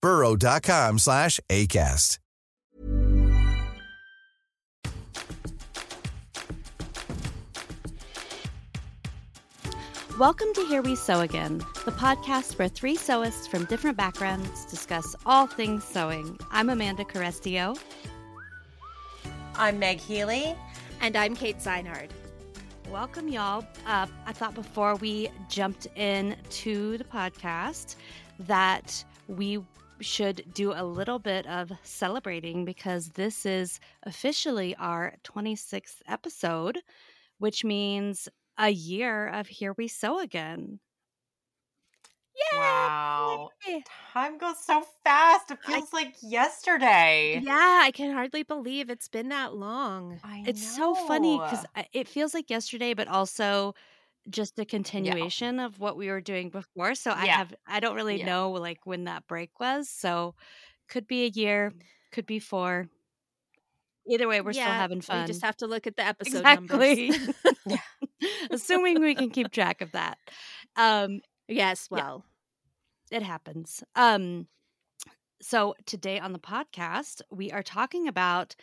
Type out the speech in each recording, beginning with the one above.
burrow.com slash ACAST. Welcome to Here We Sew Again, the podcast where three sewists from different backgrounds discuss all things sewing. I'm Amanda Carestio. I'm Meg Healy. And I'm Kate Seinhard. Welcome, y'all. Uh, I thought before we jumped in to the podcast that we should do a little bit of celebrating because this is officially our 26th episode, which means a year of Here We Sew Again. Yay! Wow. Time goes so fast. It feels I, like yesterday. Yeah, I can hardly believe it's been that long. I it's know. so funny because it feels like yesterday, but also just a continuation yeah. of what we were doing before. So yeah. I have I don't really yeah. know like when that break was. So could be a year, could be four. Either way, we're still having fun. We just have to look at the episode exactly. numbers. Assuming we can keep track of that. Um, yes, well, it happens. Um, so today on the podcast, we are talking about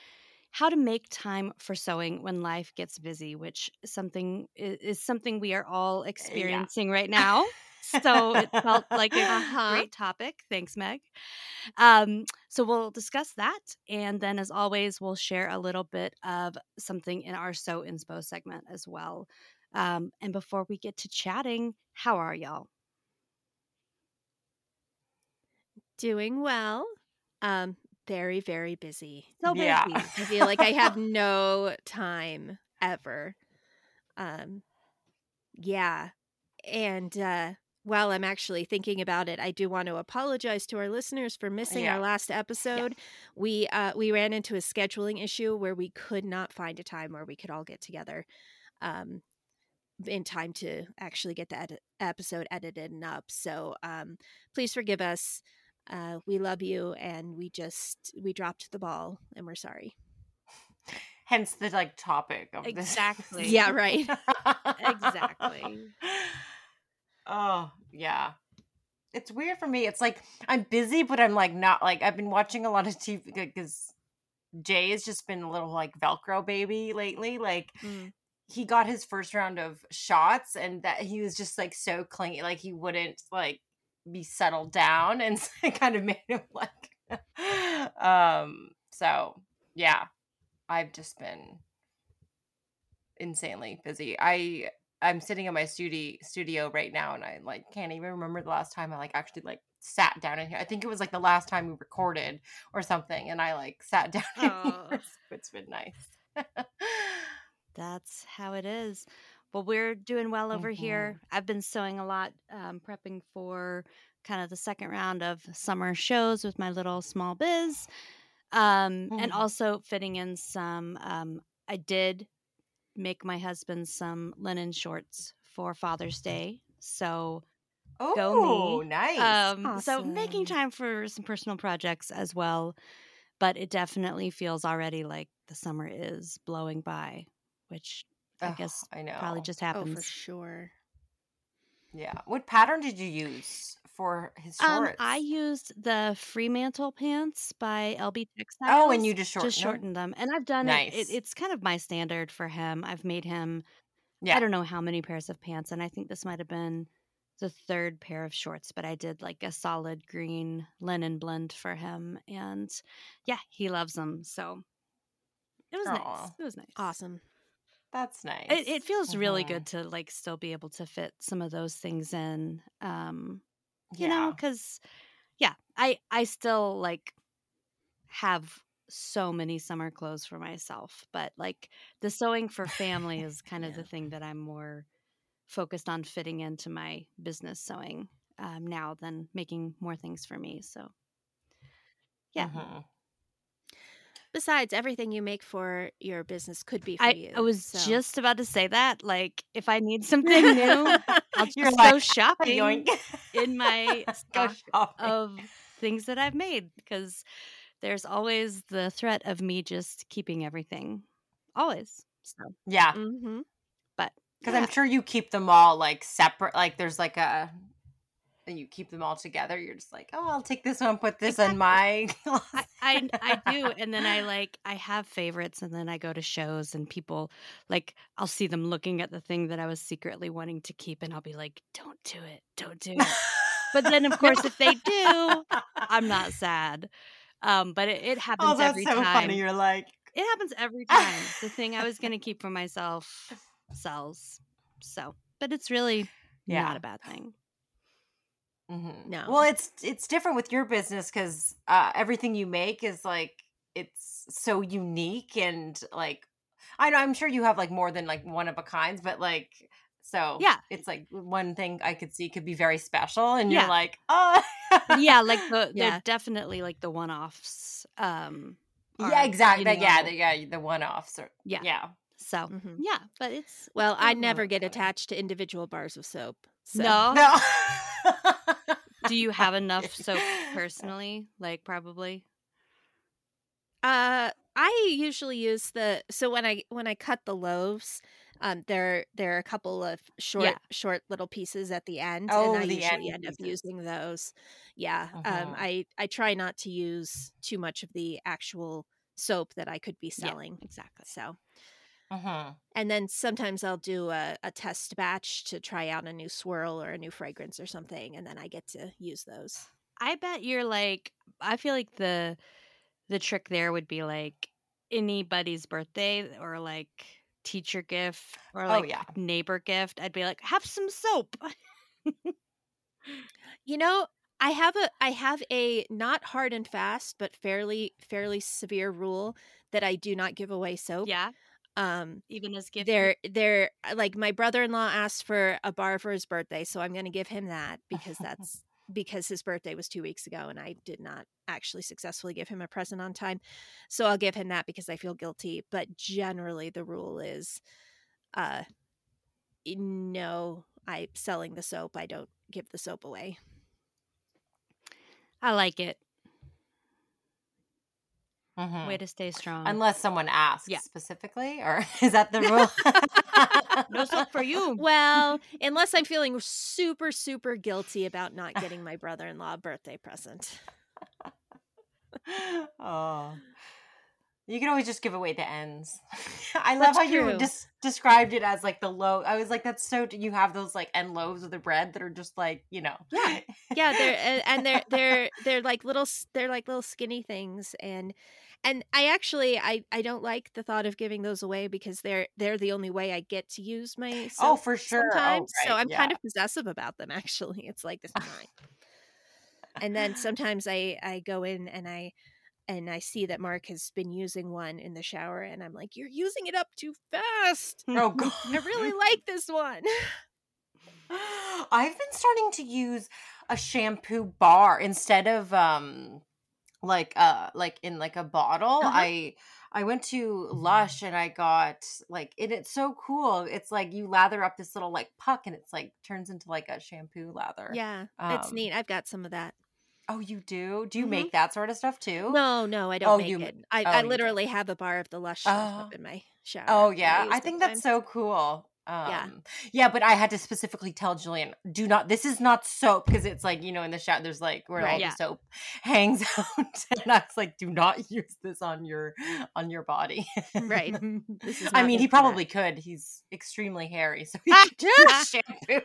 how to make time for sewing when life gets busy, which is something is something we are all experiencing yeah. right now. So it felt like a uh-huh. great topic. Thanks, Meg. Um, so we'll discuss that, and then, as always, we'll share a little bit of something in our Sew Inspo segment as well. Um, and before we get to chatting, how are y'all? Doing well. Um, very, very busy. So busy. Yeah. I feel like I have no time ever. Um, yeah. And uh, while I'm actually thinking about it, I do want to apologize to our listeners for missing yeah. our last episode. Yeah. We uh, we ran into a scheduling issue where we could not find a time where we could all get together. Um, in time to actually get the edit- episode edited and up. So um, please forgive us uh, we love you and we just we dropped the ball and we're sorry. Hence the like topic of exactly. This. yeah right. Exactly. Oh yeah. It's weird for me. It's like i'm busy but i'm like not like i've been watching a lot of tv because jay has just been a little like velcro baby lately like mm. he got his first round of shots and that he was just like so clingy like he wouldn't like be settled down and it kind of made him like um so yeah i've just been insanely busy. I i'm sitting in my studio studio right now and i like can't even remember the last time i like actually like sat down in here. I think it was like the last time we recorded or something and i like sat down oh. Here, so it's been nice. That's how it is well, we're doing well over mm-hmm. here. I've been sewing a lot, um, prepping for kind of the second round of summer shows with my little small biz, um, mm-hmm. and also fitting in some. Um, I did make my husband some linen shorts for Father's Day, so oh, go me. nice. Um, awesome. So making time for some personal projects as well. but it definitely feels already like the summer is blowing by, which I Ugh, guess I know. probably just Oh, happens. for sure. Yeah. What pattern did you use for his Um, shorts? I used the Fremantle pants by Elbe Textiles. Oh, and you just shortened just them? shortened them, and I've done Nice. it, it. It's kind of my standard for him. I've made him. yeah. I don't know how many pairs of pants, and I think this might have been the third pair of shorts. But I did like a solid green linen blend for him, and yeah, he loves them. So it was Aw. nice. It was nice. Awesome. That's nice. It, it feels really Mhm. good to like still be able to fit some of those things in. Um, you yeah. know because yeah i i still like have so many summer clothes for myself but like the sewing for family is kind of Yeah. the thing that i'm more focused on fitting into my business sewing um, now than making more things for me so yeah Mhm. Besides, everything you make for your business could be for I, you. I was so- just about to say that like if i need something new i'll just You're go like, shopping Yoink. in my stock of things that I've made because there's always the threat of me just keeping everything. Always. So, yeah. Mhm. but Because yeah. I'm sure you keep them all like separate. Like there's like a, and you keep them all together. You're just like, oh, I'll take this one, put this in my. I, I I do, and then I like I have favorites, and then I go to shows, and people like I'll see them looking at the thing that I was secretly wanting to keep, and I'll be like, "Don't do it, don't do it." but then, of course, if they do, I'm not sad. Um, but it, it happens Oh, that's every so time. funny. You're like, It happens every time. the thing I was going to keep for myself sells. So, but it's really Yeah. not a bad thing. Mhm. No. Well, it's it's different with your business because uh, everything you make is like it's so unique and like I know I'm sure you have like more than like one of a kinds, but like so Yeah. it's like one thing I could see could be very special, and Yeah. you're like, oh, yeah, like the Yeah. they're definitely like the one offs. Um, yeah, exactly, you yeah, the, yeah, the one offs, Yeah. yeah. So Mhm. yeah, but it's Well, I never get attached to individual bars of soap. So. No. No. Do you have enough soap personally? Like probably. Uh, I usually use the so when I when I cut the loaves, um, there there are a couple of short Yeah. short little pieces at the end, Oh, and I usually end end up using those. Yeah, um, Mhm. I I try not to use too much of the actual soap that I could be Yeah, selling. exactly. So, Mhm. and then sometimes I'll do a, a test batch to try out a new swirl or a new fragrance or something, and then I get to use those. I bet you're like I feel like the the trick there would be like anybody's birthday or like teacher gift or Oh, like yeah. neighbor gift. I'd be like, have some soap. You know, I have a I have a not hard and fast but fairly fairly severe rule that I do not give away soap. yeah, Um even as gift. they're they're like my brother-in-law asked for a bar for his birthday, so I'm going to give him that because that's because his birthday was 2 weeks ago and I did not actually successfully give him a present on time. So I'll give him that because I feel guilty, but generally the rule is uh no, I'm selling the soap. I don't give the soap away. I like it. Mhm. Way to stay strong. Unless someone asks Yeah. specifically, or is that the rule? no soap for you. Well, unless I'm feeling super, super guilty about not getting my brother in law a birthday present. oh. You can always just give away the ends. I love That's how you true. just described it as like the low. I was like, that's so. You have those like end loaves of the bread that are just like you know. Yeah. Yeah, they're and they're they're they're like little they're like little skinny things and and I actually I I don't like the thought of giving those away because they're they're the only way I get to use my oh, for sure. Oh, sometimes. so I'm yeah. kind of possessive about them actually. It's like this is mine. and then sometimes I I go in and I and I see that Mark has been using one in the shower and I'm like, "You're using it up too fast." Oh god. I really like this one. I've been starting to use a shampoo bar instead of um like uh like in like a bottle. Uh-huh. I I went to Lush and I got like and it's so cool. It's like you lather up this little like puck and it's like turns into like a shampoo lather. Yeah, it's Um, neat. I've got some of that. Oh, you do? Do you Mhm. make that sort of stuff too? No, no, I don't Oh, make you- it. I, oh, I literally have a bar of the Lush stuff Oh. up in my shower. Oh yeah, use I think that's so cool. Um, Yeah. yeah, but I had to specifically tell Julian, do not. This is not soap because it's like you know in the shower there's like where all Right. the Yeah. soap hangs out, and I was like, do not use this on your on your body. Right. This is I mean, he for that. probably could. He's extremely hairy, so he could just shampoo.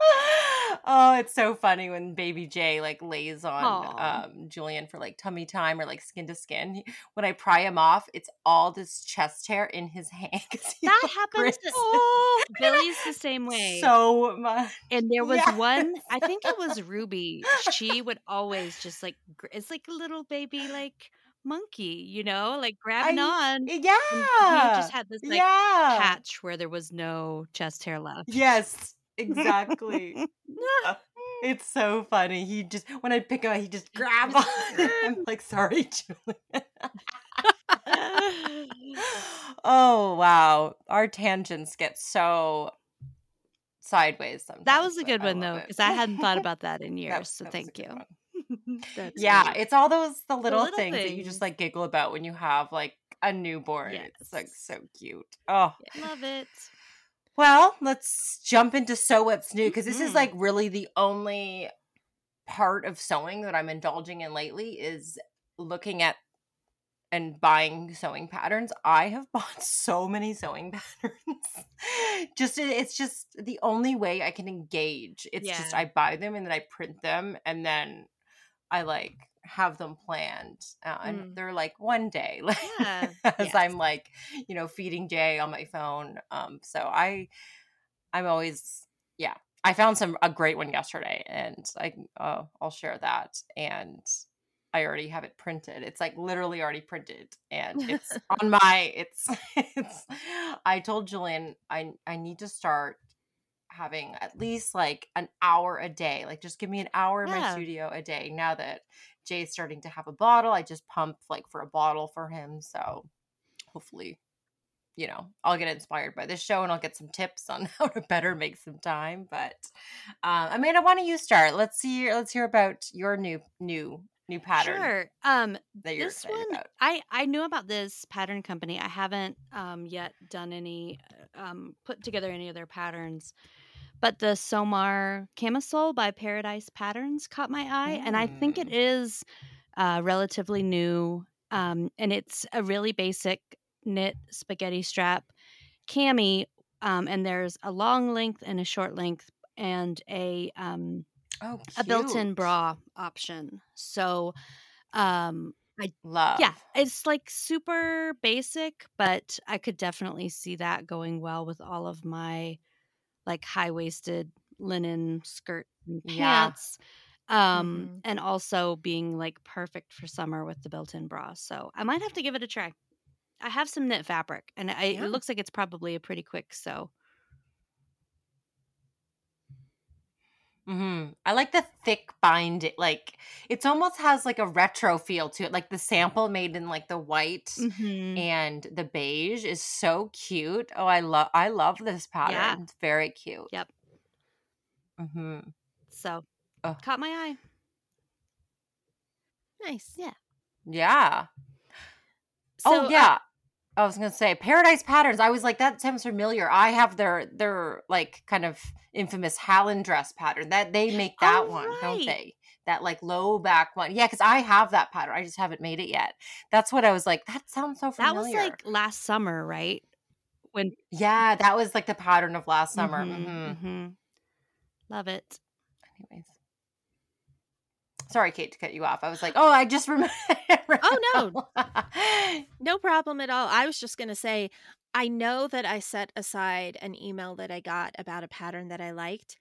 oh, it's so funny when baby Jay like lays on um Julian for like tummy time or like skin to skin. When I pry him off, it's all this chest hair in his hand. That happens to Billy's the same way. so much. and there was one, I think it was Ruby. She would always just like, it's like a little baby, like monkey, you know, like grabbing I- on. Yeah. And he just had this like yeah. patch where there was no chest hair left. Yes, exactly. Uh, it's so funny. He just when I pick him, up, he just grabs on. I'm like, sorry, Julian. oh wow, our tangents get so sideways sometimes. that was a good one though, because I hadn't thought about that in That- years. so that thank you. Yeah, great. it's all those the little, little things, that you just like giggle about when you have like a newborn. It's like so cute. Oh, Love it. Well, let's jump into sew what's new because this is Mhm. like really the only part of sewing that I'm indulging in lately is looking at and buying sewing patterns. I have bought so many sewing patterns. just it's just the only way I can engage. It's just I buy them and then I print them and then I like have them planned uh, and Mm. they're like one day like Yeah. as Yes. i'm like you know feeding jay on my phone um so i i'm always yeah i found some a great one yesterday and i uh, i'll share that and i already have it printed it's like literally already printed and it's on my it's it's i told julian i i need to start having at least like an hour a day like just give me an hour in my studio a day now that jay's starting to have a bottle i just pumped like for a bottle for him so hopefully you know i'll get inspired by this show and i'll get some tips on how to better make some time but uh, amanda why don't you start let's see let's hear about your new new new pattern Sure. Um, that you're this one about I I knew about this pattern company. I haven't um yet done any um put together any of their patterns. But the Sommar camisole by Paradise Patterns caught my eye and I think it Mm. uh relatively new um and it's a really basic knit spaghetti strap cami um and there's a long length and a short length and a um oh a built-in bra option. So um I love yeah, it's like super basic, but I could definitely see that going well with all of my like high waisted linen skirt and Yeah. pants. Um, Mhm. and also being like perfect for summer with the built in bra. So I might have to give it a try. I have some knit fabric and I, Yeah. it looks like it's probably a pretty quick sew. Hmm I like the thick bind. Like it's almost has like a retro feel to it. Like the sample made in like the white Mm-hmm. and the beige is so cute. Oh, I love I love this pattern. Yeah. It's very cute. Yep. hmm So Ugh. caught my eye. Nice. Yeah. Yeah. So, oh uh, yeah. I was gonna say Paradise Patterns. I was like, that sounds familiar. I have their their like kind of infamous Hallen dress pattern. That they make that Oh, one, don't they? That like low back one. Yeah, because I have that pattern. I just haven't made it yet. That's what I was like. That sounds so familiar. That was like last summer, right? When yeah, that was like the pattern of last summer. Mhm, Mhm. mhm. Love it. Anyways. Sorry, Kate, to cut you off. I was like, oh, I just remember. Oh, no. No problem at all. I was just going to say, I know that I set aside an email that I got about a pattern that I liked.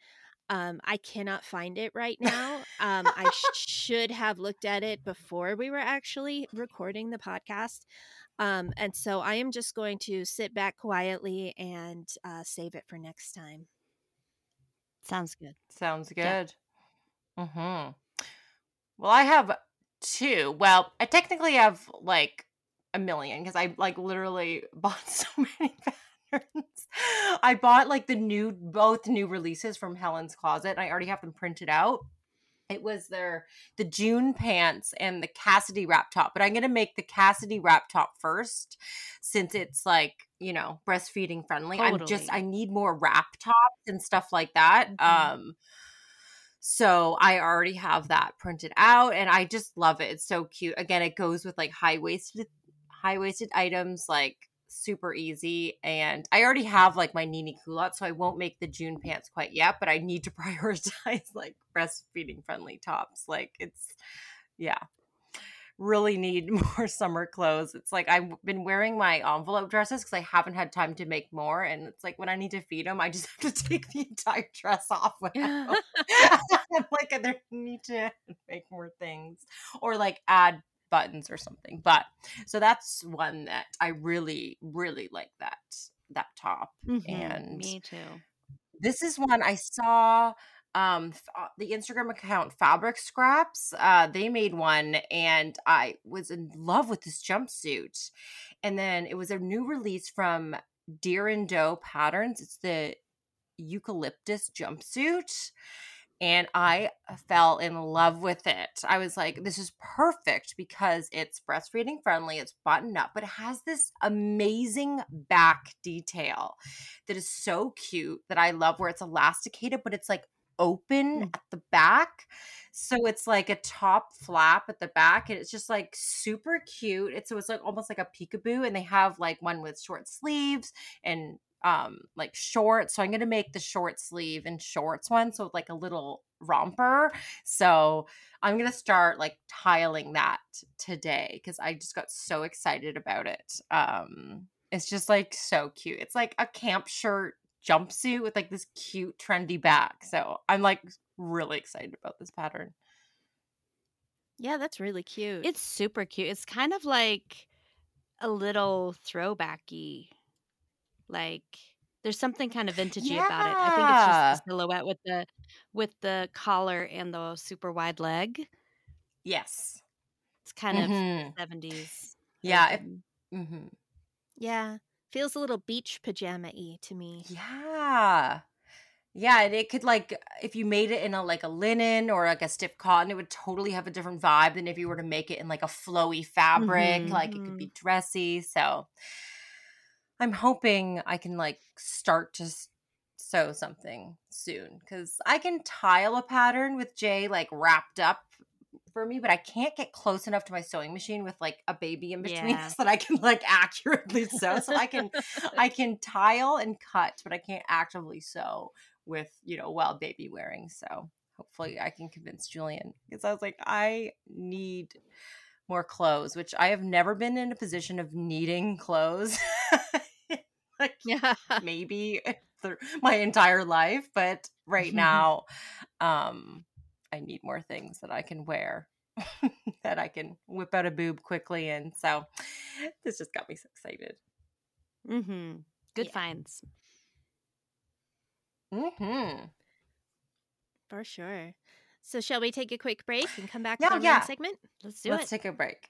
Um, I cannot find it right now. Um, I sh- should have looked at it before we were actually recording the podcast. Um, and so I am just going to sit back quietly and uh, save it for next time. Sounds good. Sounds Yeah. good. Mm-hmm. Well, I have two. Well, I technically have like a million because I like literally bought so many patterns. I bought like the new both new releases from Helen's Closet. and I already have them printed out. It was their the June pants and the Cassidy wrap top, but I'm gonna make the Cassidy wrap top first, since it's like you know breastfeeding friendly. I'm just I need more wrap tops and stuff like that. Mhm. Um, so I already have that printed out, and I just love it. It's so cute. Again, it goes with like high waisted high waisted items, like super easy. And I already have like my Nini culotte, so I won't make the June pants quite yet, but I need to prioritize like breastfeeding friendly tops. Like it's, yeah, really need more summer clothes. It's like I've been wearing my envelope dresses because I haven't had time to make more. And it's like when I need to feed them, I just have to take the entire dress off. I'm like, I need to make more things or like add buttons or something. But so that's one that I really, really like that that top. Mhm. And me too. this is one I saw um uh, the Instagram account Fabric Scraps. Uh they made one and I was in love with this jumpsuit. And then it was a new release from Deer and Doe Patterns. It's the eucalyptus jumpsuit and I fell in love with it. I was like, this is perfect because it's breastfeeding friendly, it's buttoned up, but it has this amazing back detail that is so cute that I love where it's elasticated, but it's like open Mm. at the back. So it's like a top flap at the back, and it's just like super cute. It's so it's like almost like a peekaboo, and they have like one with short sleeves and um like shorts. So I'm gonna make the short sleeve and shorts one, so like a little romper. So I'm gonna start like tiling that today because I just got so excited about it. Um it's just like so cute. It's like a camp shirt jumpsuit with like this cute trendy back. So I'm like really excited about this pattern. yeah, that's really cute. It's super cute. It's kind of like a little throwbacky. Like there's something kind of vintagey about it. I think it's just the silhouette with the with the collar and the super wide leg. Yes. It's kind Mhm. of 70s. Yeah. If, version. hmm yeah, feels a little beach pajama y to me. Yeah. Yeah, and it could like if you made it in a like a linen or like a stiff cotton, it would totally have a different vibe than if you were to make it in like a flowy fabric. Mhm. Like it could be dressy. So I'm hoping I can like start to sew something soon because I can tile a pattern with Jay like wrapped up for me, but I can't get close enough to my sewing machine with like a baby in between Yeah. so that I can like accurately sew. So I can I can tile and cut, but I can't actively sew with, you know, while baby wearing. So hopefully I can convince Julian because I was like, I need more clothes, which I have never been in a position of needing clothes. like Yeah. maybe th- my entire life, but right now, um, I need more things that I can wear. that I can whip out a boob quickly and so this just got me so excited. Mm-hmm. Good Yeah. finds. Mm-hmm. For sure. So, shall we take a quick break and come back Yeah, yeah. segment? Let's do it. Let's take a break.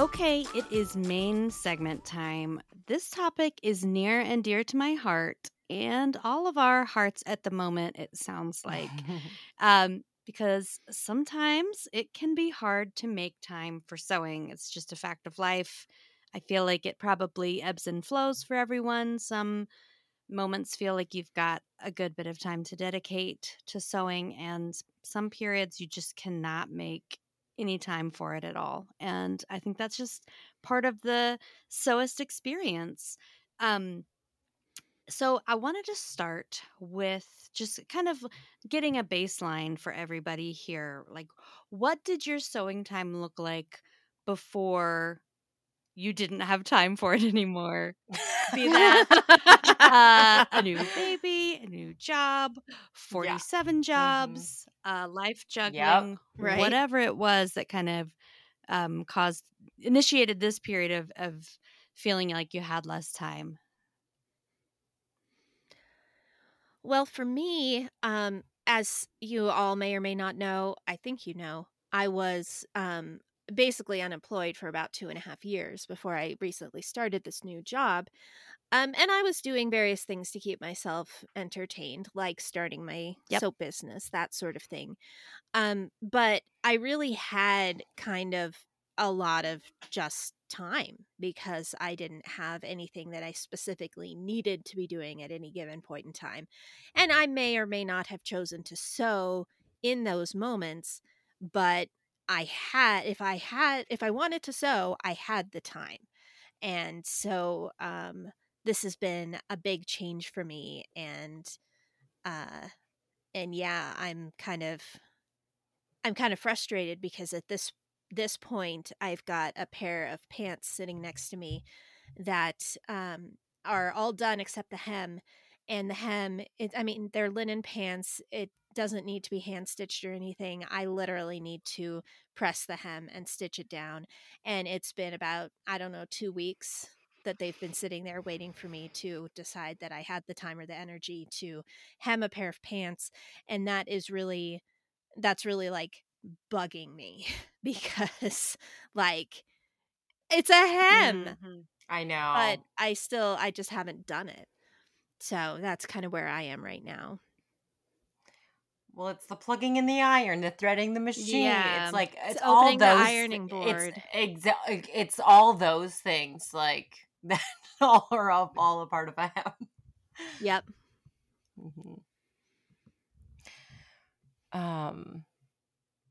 Okay, it is main segment time. This topic is near and dear to my heart and all of our hearts at the moment, it sounds like. um, because sometimes it can be hard to make time for sewing. It's just a fact of life. I feel like it probably ebbs and flows for everyone. Some moments feel like you've got a good bit of time to dedicate to sewing, and some periods you just cannot make any time for it at all. And I think that's just part of the sewist experience. Um, so I wanted to start with just kind of getting a baseline for everybody here. Like, what did your sewing time look like before you didn't have time for it anymore? Be that uh, a new baby, a new job, 47 jobs, uh, life juggling, Right. whatever it was that kind of um, caused, initiated this period of, of feeling like you had less time. Well, for me, um, as you all may or may not know, I think you know, I was um, basically unemployed for about two and a half years before I recently started this new job. Um, and I was doing various things to keep myself entertained, like starting my Yep. soap business, that sort of thing. Um, but I really had kind of a lot of just time because I didn't have anything that I specifically needed to be doing at any given point in time. And I may or may not have chosen to sew in those moments, but I had, if I had, if I wanted to sew, I had the time. And so, um, this has been a big change for me. And, uh, and yeah, I'm kind of, I'm kind of frustrated because at this this point I've got a pair of pants sitting next to me that um, are all done except the hem. And the hem, it, I mean, they're linen pants. It doesn't need to be hand stitched or anything. I literally need to press the hem and stitch it down. And it's been about, I don't know, two weeks that they've been sitting there waiting for me to decide that I had the time or the energy to hem a pair of pants. And that is really, that's really like bugging me because like it's a hem Mhm. I know. but i still i just haven't done it so that's kind of where i am right now Well, it's the plugging in the iron, the threading the machine. Yeah. It's like It's it's, all those ironing It's board. exa- It's all those things like that all are all, all a part of a hem. yep Mhm. Um.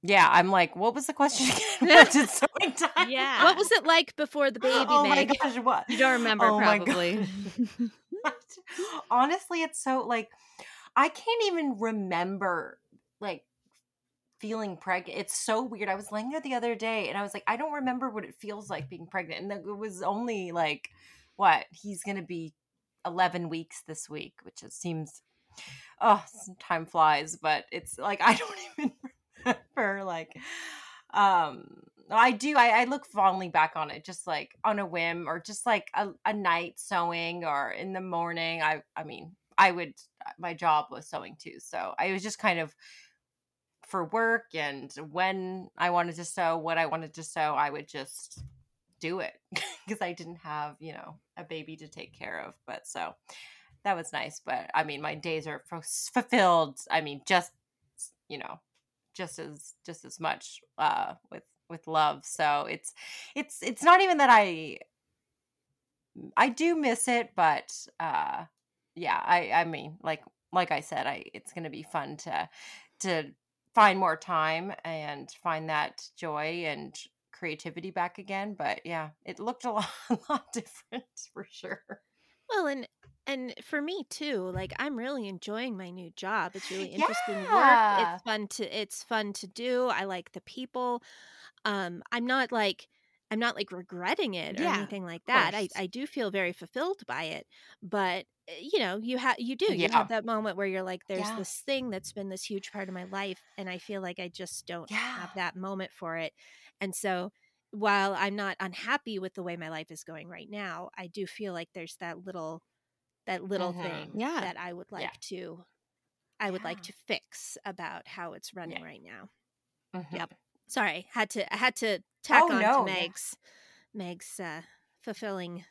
Yeah, I'm like, what was the question again? Sewing? Yeah. what was it like before the baby oh my gosh, what? You don't remember, Oh probably. Honestly, it's so like I can't even remember like feeling pregnant. It's so weird. I was laying there the other day and I was like, I don't remember what it feels like being pregnant. And it was only like what he's gonna be 11 weeks this week, which it seems oh time flies, but it's like I don't even remember like um I do. I, I look fondly back on it, just like on a whim, or just like a, a night sewing, or in the morning. I, I mean, I would. My job was sewing too, so I was just kind of for work and when I wanted to sew, what I wanted to sew, I would just do it because I didn't have, you know, a baby to take care of. But so that was nice. But I mean, my days are fulfilled. I mean, just you know, just as just as much uh, with with love. So it's it's it's not even that I I do miss it, but uh yeah, I I mean like like I said, I it's going to be fun to to find more time and find that joy and creativity back again, but yeah, it looked a lot, a lot different for sure. well and and for me too like i'm really enjoying my new job it's really interesting work Yeah. it's fun to it's fun to do i like the people um i'm not like i'm not like regretting it or Yeah, anything like that i i do feel very fulfilled by it but uh, you know you have you do you have that moment where you're like there's Yeah. this thing that's been this huge part of my life and i feel like i just don't have that moment for it and so while i'm not unhappy with the way my life is going right now i do feel like there's that little that little Mhm. thing Yeah. that i would like Yeah. to i would like to fix about how it's running Yeah. right now Mhm. Yep. Sorry had to i had to tack Oh, on no, to meg's meg's uh fulfilling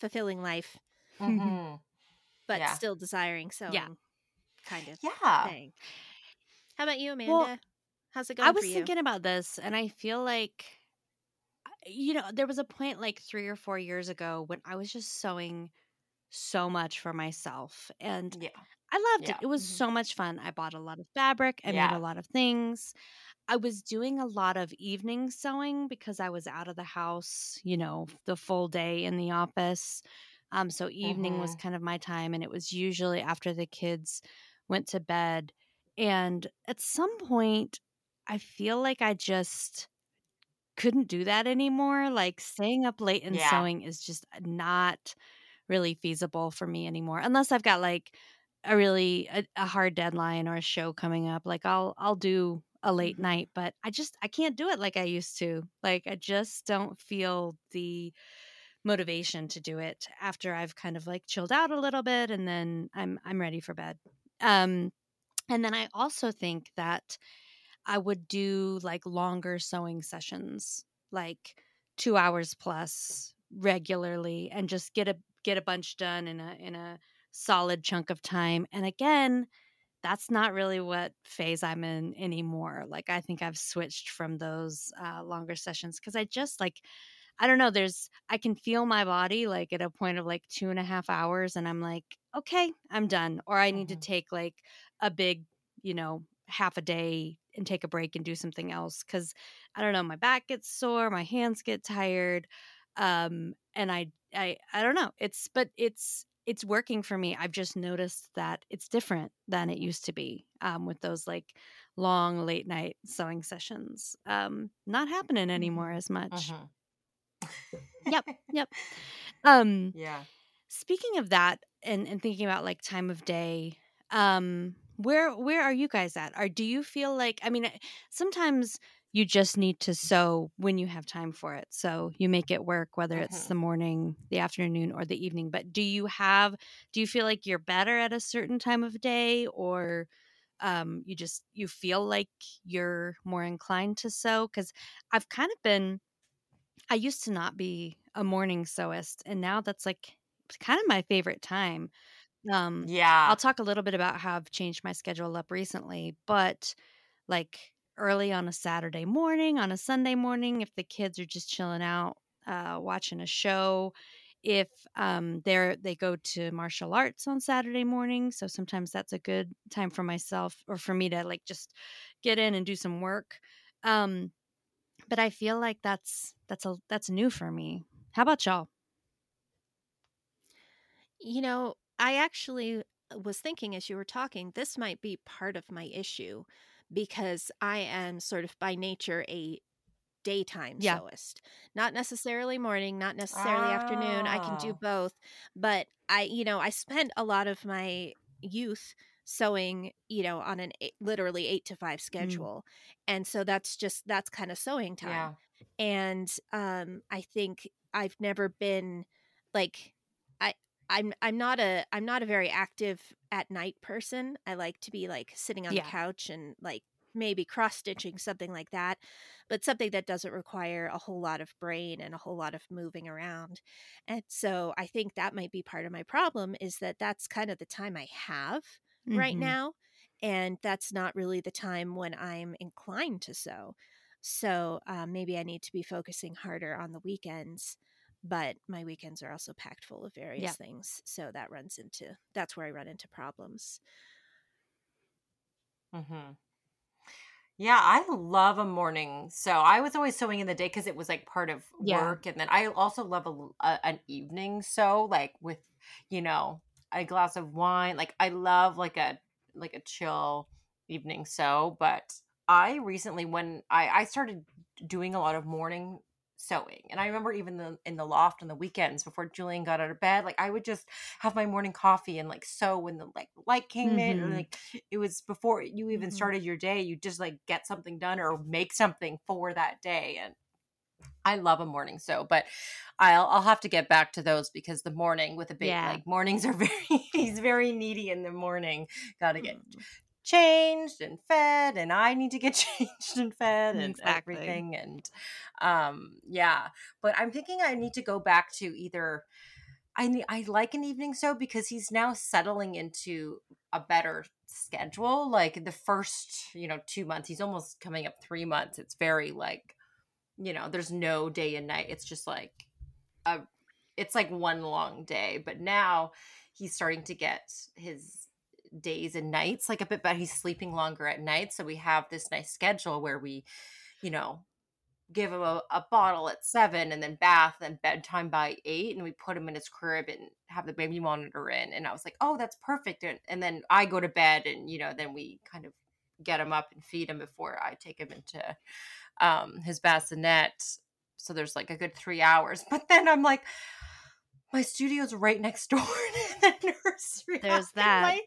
fulfilling life Mhm. but Yeah. still desiring sewing kind of Yeah. thing how about you amanda Well, how's it going I was thinking about this, and I feel like you know, there was a point like 3 or 4 years ago when I was just sewing so much for myself and Yeah. I loved it. Yeah. It was Mhm. so much fun. I bought a lot of fabric, I made a lot of things. I was doing a lot of evening sewing because I was out of the house, you know, the full day in the office. Um, so evening was Mhm. kind of my time, and it was usually after the kids went to bed. And at some point, I feel like I just couldn't do that anymore. Like staying up late and Yeah. sewing is just not really feasible for me anymore, unless I've got like a really a, a hard deadline or a show coming up. Like I'll I'll do a late Mhm. night, but I just I can't do it like I used to. Like I just don't feel the motivation to do it after I've kind of like chilled out a little bit and then I'm I'm ready for bed. Um and then I also think that I would do like longer sewing sessions, like 2 hours plus regularly and just get a get a bunch done in a in a solid chunk of time. And again, that's not really what phase I'm in anymore. Like I think I've switched from those uh, longer sessions because I just like I don't know. There's I can feel my body like at a point of like two and a half hours, and I'm like, okay, I'm done. Or I need to Mhm. take like a big, you know, half a day and take a break and do something else because I don't know. My back gets sore, my hands get tired, um, and I I I don't know. It's but it's it's working for me. I've just noticed that it's different than it used to be um, with those like long late night sewing sessions. Um, not happening anymore as much. Mhm. Yep, yep. Um, Yeah. speaking of that, and and thinking about like time of day, um, where where are you guys at? Or do you feel like? I mean, eh, sometimes you just need to sew when you have time for it, so you make it work, whether it's Mhm. the morning, the afternoon, or the evening. But do you have? Do you feel like you're better at a certain time of day, or um, you just you feel like you're more inclined to sew? Because I've kind of been I used to not be a morning sewist, and now that's like kind of my favorite time. Um, Yeah. I'll talk a little bit about how I've changed my schedule up recently, but like early on a Saturday morning, on a Sunday morning, if the kids are just chilling out, uh, watching a show, if um, they're they go to martial arts on Saturday morning, so sometimes that's a good time for myself or for me to like just get in and do some work. Um, but I feel like that's that's a that's new for me. How about y'all? You know, I actually was thinking as you were talking, this might be part of my issue because I am sort of by nature a daytime Yeah. sewist. Not necessarily morning, not necessarily afternoon. I can do Oh. both, but I, you know, I spent a lot of my youth sewing, you know, on an eight, literally 8 to 5 schedule. And so that's just that's kind of sewing time Yeah. and um i think i've never been like i'm i'm not a i'm not a very active at night person i like to be like sitting on Yeah. the couch and like maybe cross stitching something like that but something that doesn't require a whole lot of brain and a whole lot of moving around and so i think that might be part of my problem is that that's kind of the time i have right Mhm. now and that's not really the time when i'm inclined to sew so um, maybe I need to be focusing harder on the weekends, but my weekends are also packed full of various Yeah. things. So that runs into that's where I run into problems. hmm Yeah, I love a morning. So I was always sewing in the day because it was like part of Yeah. work, and then I also love a, a- an evening so like with you know a glass of wine. Like I love like a like a chill evening so But I recently, when I I started doing a lot of morning sewing, and I remember even the, in the loft on the weekends before Julian got out of bed, like I would just have my morning coffee and like sew when the like light came in, or Mhm. like it was before you even Mhm. started your day you just like get something done or make something for that day and i love a morning so but i'll i'll have to get back to those because the morning with a baby Yeah. like mornings are very he's very needy in the morning gotta get Mm. Changed and fed and i need to get changed and fed and Exactly. everything and um yeah but i'm thinking i need to go back to either I I like an evening so because he's now settling into a better schedule. Like the first, you know, two months, he's almost coming up three months. It's very like you know, there's no day and night. It's just like a it's like one long day. But now he's starting to get his days and nights like a bit better. He's sleeping longer at night. So we have this nice schedule where we, you know, give him a, a bottle at seven and then bath and bedtime by eight and we put him in his crib and have the baby monitor in and i was like oh that's perfect and, and then i go to bed and you know then we kind of get him up and feed him before i take him into um his bassinet so there's like a good three hours but then i'm like my studio's right next door to the nursery. There's that. My,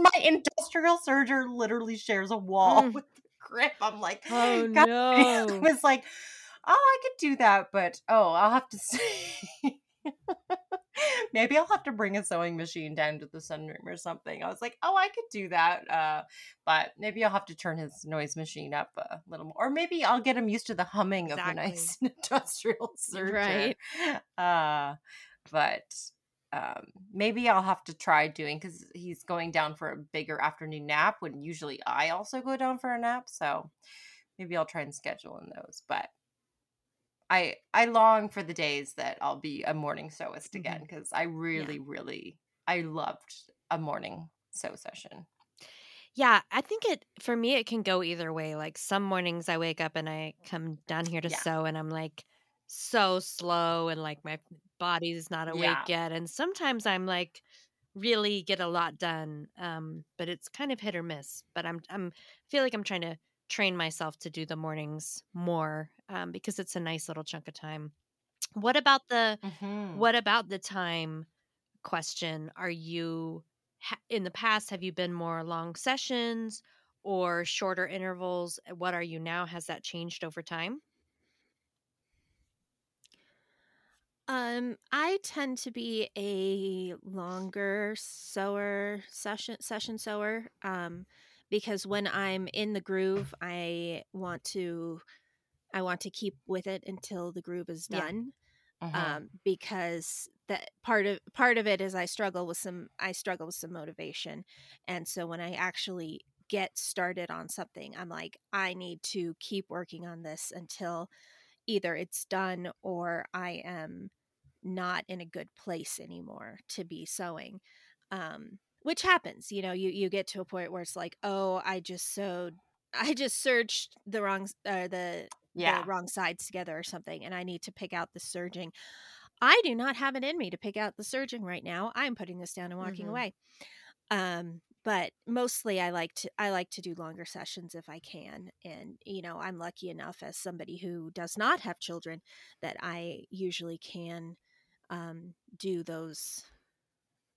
my industrial serger literally shares a wall mm. with the grip. I'm like, oh God. no. I was like, oh, I could do that, but oh, I'll have to see. Maybe I'll have to bring a sewing machine down to the sunroom or something. I was like, oh, I could do that. Uh, but maybe I'll have to turn his noise machine up a little more. Or maybe I'll get him used to the humming exactly. of the nice industrial serger. Right. Uh, but um, maybe I'll have to try doing because he's going down for a bigger afternoon nap when usually I also go down for a nap. So maybe I'll try and schedule in those. But I I long for the days that I'll be a morning sewist again because mm-hmm. I really yeah. really I loved a morning sew session. Yeah, I think it for me it can go either way. Like some mornings I wake up and I come down here to yeah. sew and I'm like so slow and like my body's not awake yeah. yet and sometimes i'm like really get a lot done um but it's kind of hit or miss but i'm i'm feel like i'm trying to train myself to do the mornings more um because it's a nice little chunk of time. What about the mm-hmm. what about the time question? Are you in the past have you been more long sessions or shorter intervals? What are you now? Has that changed over time Um, I tend to be a longer sewer session session sewer. Um, because when I'm in the groove, I want to I want to keep with it until the groove is done. Yeah. Uh-huh. Um, because that part of part of it is I struggle with some I struggle with some motivation. And so when I actually get started on something, I'm like, I need to keep working on this until either it's done or I am not in a good place anymore to be sewing. Um, which happens, you know, you you get to a point where it's like, oh, I just sewed, I just searched the wrong, uh, the yeah. the wrong sides together or something, and I need to pick out the serging. I do not have it in me to pick out the serging right now. I'm putting this down and walking mm-hmm. away. Um, but mostly I like to I like to do longer sessions if I can and you know I'm lucky enough as somebody who does not have children that I usually can um, do those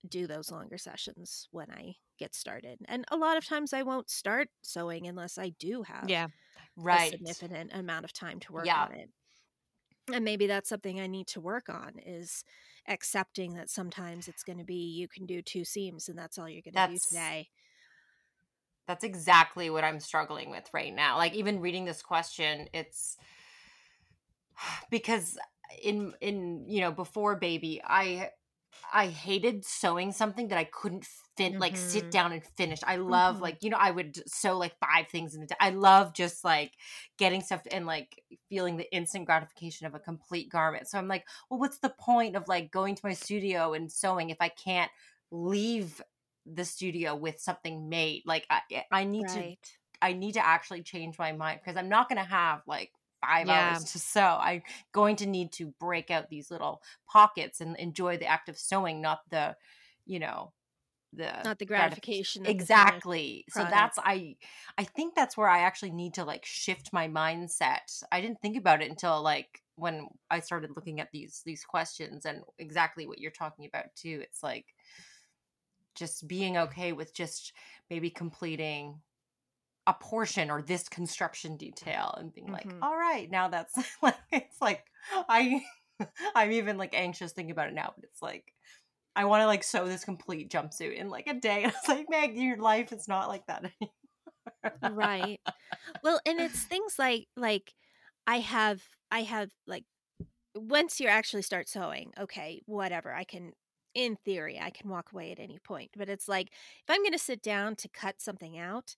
do those longer sessions when I get started. And a lot of times I won't start sewing unless I do have yeah right a significant amount of time to work yeah. on it. And maybe that's something I need to work on is accepting that sometimes it's going to be you can do two seams and that's all you're going to do today. That's exactly what I'm struggling with right now. Like even reading this question, it's because in in you know before baby, I I hated sewing something that I couldn't fit mm-hmm. like sit mm-hmm. down and finish. I love mm-hmm. like you know I would sew like five things in a day. I love just like getting stuff and like feeling the instant gratification of a complete garment. So I'm like, well, what's the point of like going to my studio and sewing if I can't leave the studio with something made like i, I need right. to i need to actually change my mind because i'm not going to have like five yeah. hours to sew i'm going to need to break out these little pockets and enjoy the act of sewing not the you know the not the gratification exactly so that's i i think that's where i actually need to like shift my mindset. I didn't think about it until like when i started looking at these these questions and exactly what you're talking about too. It's like just being okay with just maybe completing a portion or this construction detail and being mm-hmm. like all right now that's like it's like i i'm even like anxious thinking about it now but it's like i want to like sew this complete jumpsuit in like a day and i was like meg your life is not like that anymore. right well and it's things like like i have i have like once you actually start sewing okay whatever i can in theory, I can walk away at any point. But it's like if I'm going to sit down to cut something out,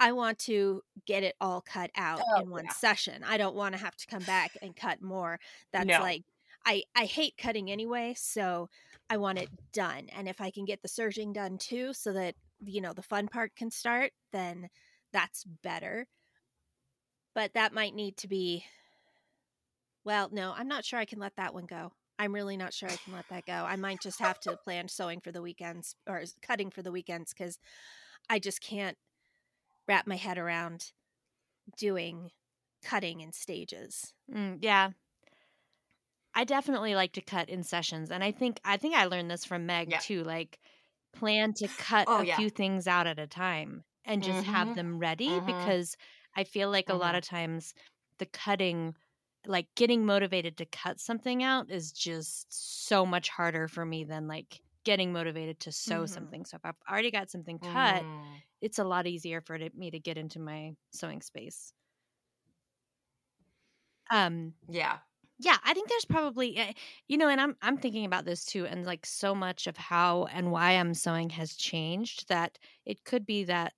I want to get it all cut out Oh, in one yeah. session. I don't want to have to come back and cut more. That's No. like I I hate cutting anyway, so I want it done. And if I can get the serging done too so that you know the fun part can start, then that's better. But that might need to be well, no, I'm not sure I can let that one go. I'm really not sure I can let that go. I might just have to plan sewing for the weekends or cutting for the weekends cuz I just can't wrap my head around doing cutting in stages. Mm, yeah. I definitely like to cut in sessions and I think I think I learned this from Meg Yeah. too like plan to cut Oh, a yeah. few things out at a time and just have Mhm. them ready Mhm. because I feel like a lot Mhm. of times the cutting like getting motivated to cut something out is just so much harder for me than like getting motivated to sew Mhm. something. So if I've already got something cut, Mm. it's a lot easier for me to get into my sewing space. Um Yeah. Yeah i think there's probably eh, you know and i'm i'm thinking about this too and like so much of how and why i'm sewing has changed that it could be that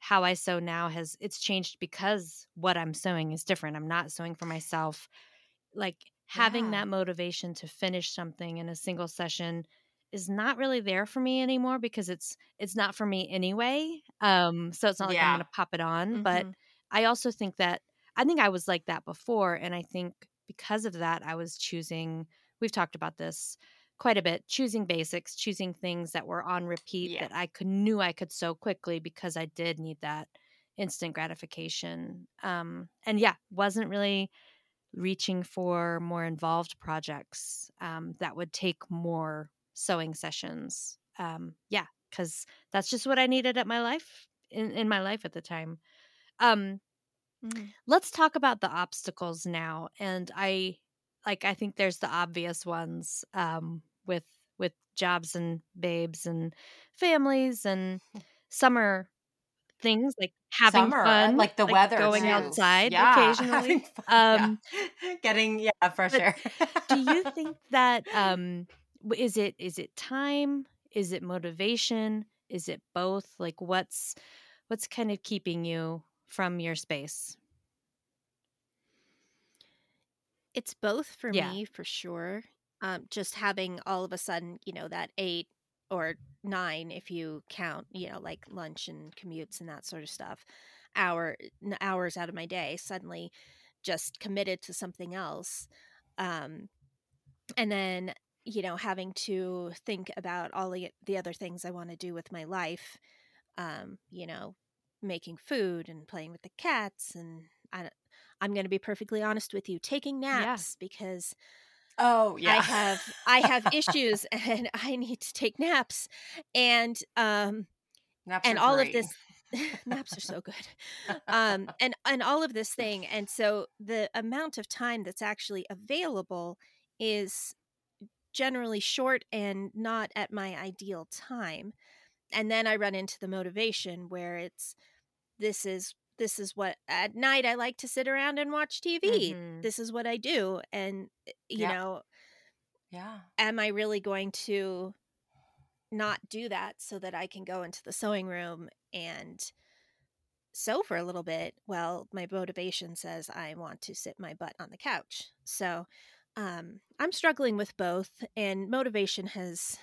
how i sew now has it's changed because what i'm sewing is different i'm not sewing for myself like having Yeah. that motivation to finish something in a single session is not really there for me anymore because it's it's not for me anyway um so it's not like i'm gonna pop it on but Mhm. I also think that I think I was like that before. And I think because of that, I was choosing, we've talked about this quite a bit, choosing basics, choosing things that were on repeat Yeah. that I could knew I could sew quickly because I did need that instant gratification. Um, and yeah, wasn't really reaching for more involved projects um, that would take more sewing sessions. Um, yeah, because that's just what I needed at my life in, in my life at the time. Um, Mhm. let's talk about the obstacles now and i like i think there's the obvious ones um with with jobs and babes and families and summer things like having Summer, uh, fun like the weather, going too. outside Yeah, occasionally fun, yeah. um Getting yeah for but sure. do you think that um, is it is it time is it motivation is it both like what's what's kind of keeping you from your space It's both for Yeah. me for sure. Um, just having all of a sudden, you know, that eight or nine, if you count, you know, like lunch and commutes and that sort of stuff, hour hours out of my day, suddenly just committed to something else. Um, and then, you know, having to think about all the, the other things I want to do with my life, um, you know, making food and playing with the cats and I, I'm going to be perfectly honest with you, taking Yeah. naps because oh yeah, I have I have issues and I need to take naps and um Naps and all of this naps are so good um and and all of this thing and so the amount of time that's actually available is generally short and not at my ideal time and then i run into the motivation where it's this is this is what at night i like to sit around and watch tv Mhm. this is what i do and eh, you Yep. know yeah. am I really going to not do that so that I can go into the sewing room and sew for a little bit? Well, my motivation says I want to sit my butt on the couch. So um, I'm struggling with both, and motivation has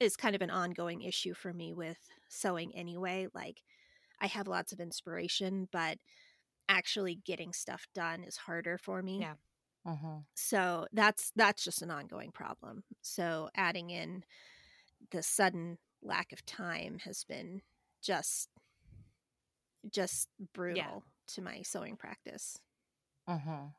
is kind of an ongoing issue for me with sewing anyway. Like I have lots of inspiration, but actually getting stuff done is harder for me Yeah. Mhm. so that's that's just an ongoing problem so adding in the sudden lack of time has been just just brutal to my sewing practice Mhm.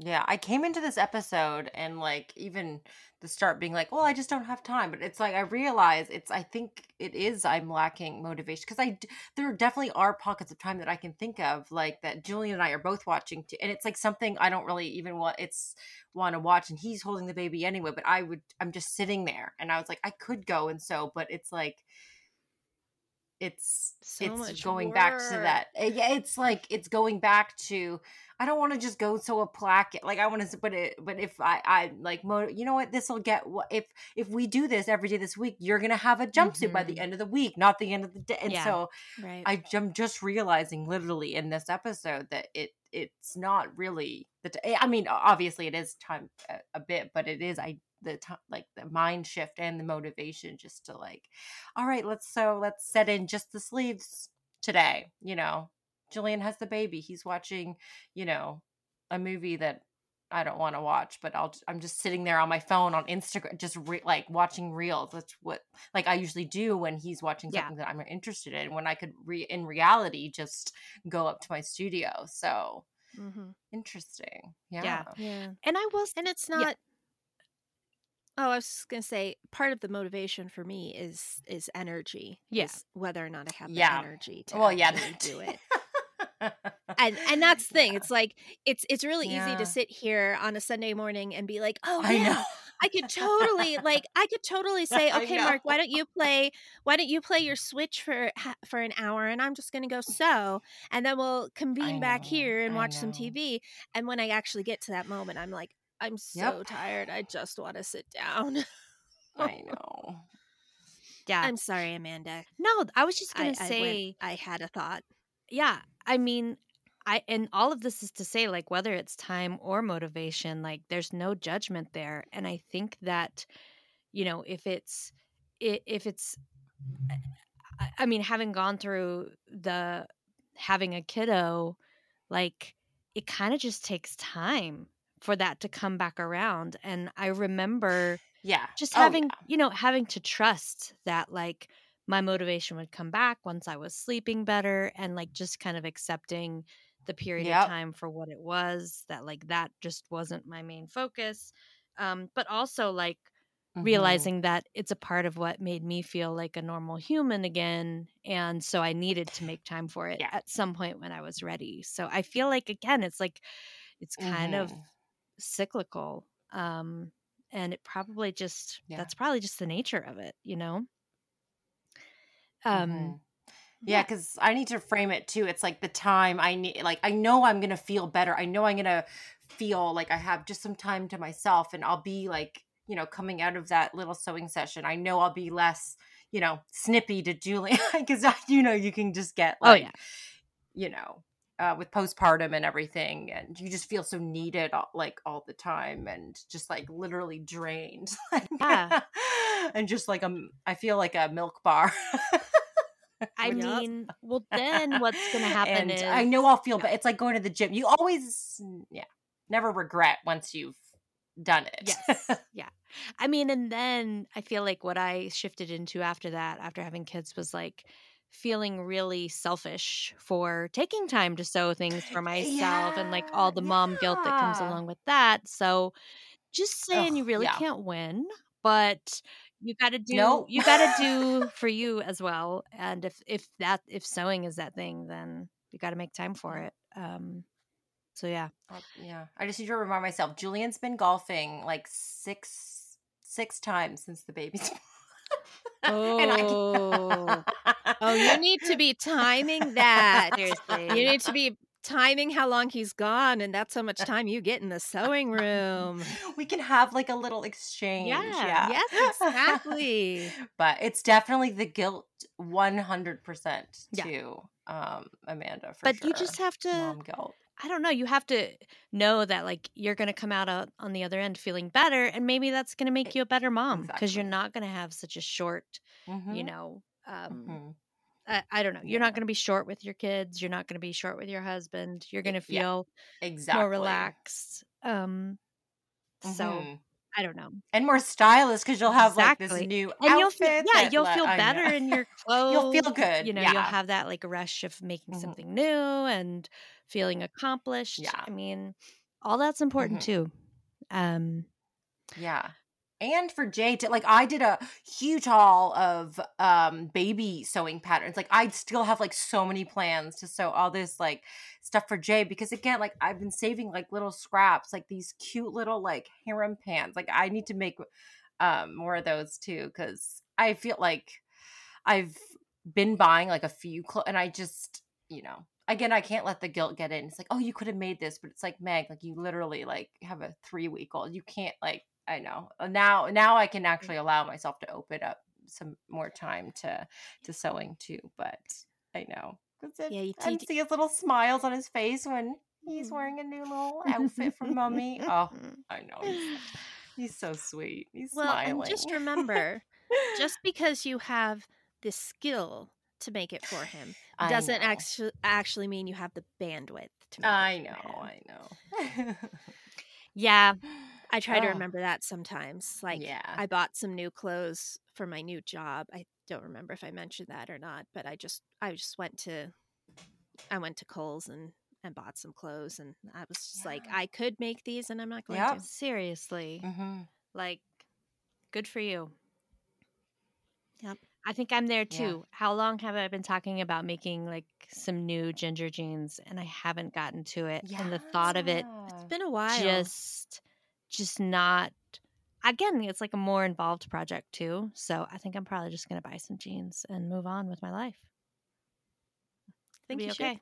Yeah, I came into this episode and like even the start being like, well, I just don't have time. But it's like I realize it's I think it is I'm lacking motivation because I there definitely are pockets of time that I can think of like that Julian and I are both watching too, and it's like something I don't really even want it's want to watch, and he's holding the baby anyway. But I would I'm just sitting there, and I was like I could go and sew, but it's like it's So it's going back to that eh, yeah it's like it's going back to i don't want to just go so a plaque like i want to but it but if i i like mo- you know what this will get if if we do this every day this week you're gonna have a jumpsuit by the Mhm. end of the week not the end of the day and Yeah. so Right. I, i'm just realizing literally in this episode that it it's not really the t- i mean obviously it is time a, a bit but it is i the time like the mind shift and the motivation just to like all right let's so let's set in just the sleeves today you know julian has the baby he's watching you know a movie that i don't want to watch but i'll i'm just sitting there on my phone on instagram just re- like watching reels that's what like i usually do when he's watching Yeah. something that i'm interested in when i could re- in reality just go up to my studio so mm-hmm. interesting yeah, Yeah. Yeah. And I was, And it's Yeah. not Oh, I was just gonna say part of the motivation for me is is energy. Yeah. is whether or not I have Yeah. the energy to well yeah do it. And and that's the thing. Yeah. It's like it's it's really easy to sit here on a Sunday morning and be like, "Oh I yeah, know. I could totally like I could totally say, okay, Mark, why don't you play why don't you play your Switch for for an hour and I'm just gonna go sew and then we'll convene back here and watch some. TV. And when I actually get to that moment, I'm like, I'm so Yep. tired. I just want to sit down. i know yeah. I'm sorry, Amanda. no, I was just gonna I, went- say I had a thought. Yeah i mean i and all of this is to say like whether it's time or motivation like there's no judgment there and i think that you know if it's if it's I- i mean having gone through the having a kiddo like it kind of just takes time for that to come back around and i remember yeah just Oh, having yeah. you know having to trust that like my motivation would come back once i was sleeping better and like just kind of accepting the period Yep. of time for what it was that like that just wasn't my main focus um but also like Mhm. realizing that it's a part of what made me feel like a normal human again and so i needed to make time for it Yeah. at some point when i was ready so i feel like again it's like it's kind of Mhm. cyclical um and it probably just Yeah. that's probably just the nature of it you know um Mhm. Yeah, because I need to frame it too. It's like the time I need, like, I know I'm going to feel better. I know I'm going to feel like I have just some time to myself and I'll be like, you know, coming out of that little sewing session. I know I'll be less, you know, snippy to Julie because, you know, you can just get Oh, like, yeah. you know, uh, with postpartum and everything. And you just feel so needed all, like all the time and just like literally drained. Yeah. and just like, a, I feel like a milk bar. I mean well then what's gonna happen and is I know I'll feel, but it's like going to the gym. You always, yeah, never regret once you've done it. yes yeah i mean and then i feel like what i shifted into after that after having kids was like feeling really selfish for taking time to sew things for eh, myself and like all the mom guilt that comes along with that so just saying you really yeah. can't win but you got to do Nope. you got to do for you as well and if if that if sewing is that thing then you got to make time for it um so yeah yeah. I just need to remind myself. Julian's been golfing like six six times since the baby's. Oh. Oh, you need to be timing that. seriously You need to be timing how long he's gone, and that's how much time you get in the sewing room. we can have like a little exchange. Yeah. Yeah. Yes, exactly. but it's definitely the guilt 100% Yeah. to um Amanda for but sure. you just have to mom guilt. I don't know. You have to know that like you're going to come out on on the other end feeling better, and maybe that's going to make you a better mom because you're not going to have such a short, you Mhm. know. Um, Mhm. I, I don't know. You're not going to be short with your kids. You're not going to be short with your husband. You're going to yeah. feel Exactly. more relaxed. Um, so Mhm. I don't know. and more stylish because you'll have like this new And you'll feel outfit. yeah, you'll le- feel better in your clothes. You'll feel good, You know, you'll have that like rush of making Mhm. something new and feeling accomplished. Yeah. I mean, all that's important Mhm. too. Um, Yeah. And for Jay to like I did a huge haul of um baby sewing patterns. Like I still have like so many plans to sew all this like stuff for Jay because again, like I've been saving like little scraps, like these cute little like harem pants. Like I need to make um more of those too cuz I feel like I've been buying like a few clothes, and I just, you know, again, I can't let the guilt get in. It's like, oh, you could have made this, but it's like Meg, like you literally like have a three week old. You can't like. I know Uh, now. Now I can actually allow myself to open up some more time to to sewing too. But I know. it- Yeah, you I see his little smiles on his face when he's wearing a new little outfit from mommy. Oh, I know. He's, he's so sweet. He's well, smiling. and just remember, just because you have the skill to make it for him I doesn't actually actually mean you have the bandwidth to make I it know. for him. I know. Yeah. I try to Oh, remember that sometimes. Like yeah. I bought some new clothes for my new job. I don't remember if I mentioned that or not, but I just I just went to I went to Kohl's and and bought some clothes and I was just like I could make these and I'm not going Yep. to. Seriously. hmm Like, good for you. Yep. I think I'm there Yeah. too. How long have I been talking about making like some new ginger jeans and I haven't gotten to it? And the thought of it It's been a while. just just not again, it's like a more involved project too. So I think I'm probably just gonna buy some jeans and move on with my life. think you okay.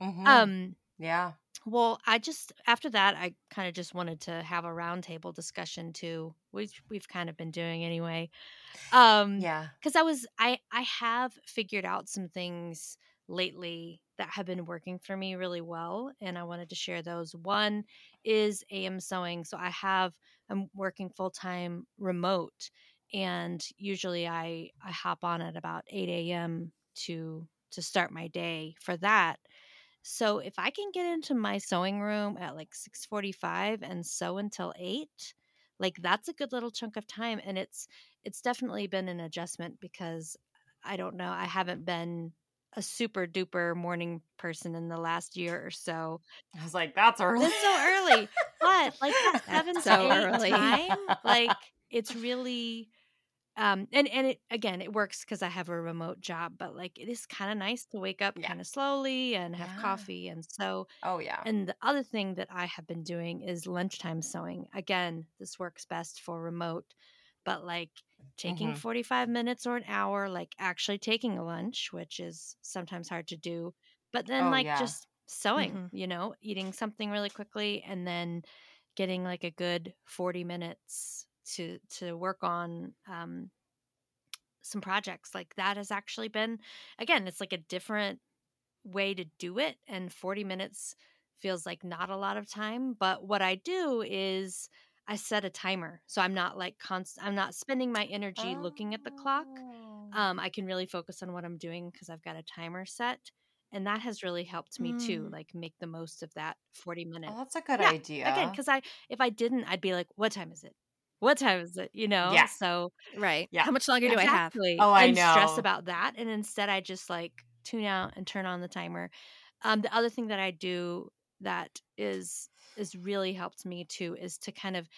Mhm. Um yeah. Well, I just after that, I kind of just wanted to have a roundtable discussion too, which we've kind of been doing anyway. Um, Yeah. because I was I I have figured out some things lately that have been working for me really well, and I wanted to share those. One is AM sewing, so I have I'm working full time remote, and usually I I hop on at about eight a.m. to to start my day for that. So if I can get into my sewing room at like 6:45 and sew until 8, like that's a good little chunk of time and it's it's definitely been an adjustment because I don't know, I haven't been a super duper morning person in the last year or so. I was like, that's early. That's so early. But like 7 so to 8 early. time, like it's really um and and it again it works because i have a remote job but like it is kind of nice to wake up Yeah. kind of slowly and have Yeah. coffee and so oh yeah. and the other thing that I have been doing is lunchtime sewing. Again, this works best for remote, but like taking Mhm. 45 minutes or an hour, like actually taking a lunch, which is sometimes hard to do, but then Oh, like yeah. just sewing, Mhm. you know, eating something really quickly and then getting like a good 40 minutes to to work on um some projects like that has actually been again it's like a different way to do it and 40 minutes feels like not a lot of time but what i do is i set a timer so i'm not like const i'm not spending my energy looking at the clock Oh. um i can really focus on what i'm doing because i've got a timer set and that has really helped me too Mm. like make the most of that 40 minutes Oh, that's a good Yeah, idea. again because i if i didn't i'd be like what time is it what time is it you know Yeah. so Right. Yeah. How much longer do I have? Exactly. Oh, I and stress know. about that. And instead, I just like tune out and turn on the timer. Um, the other thing that I do that is is really helped me too is to kind of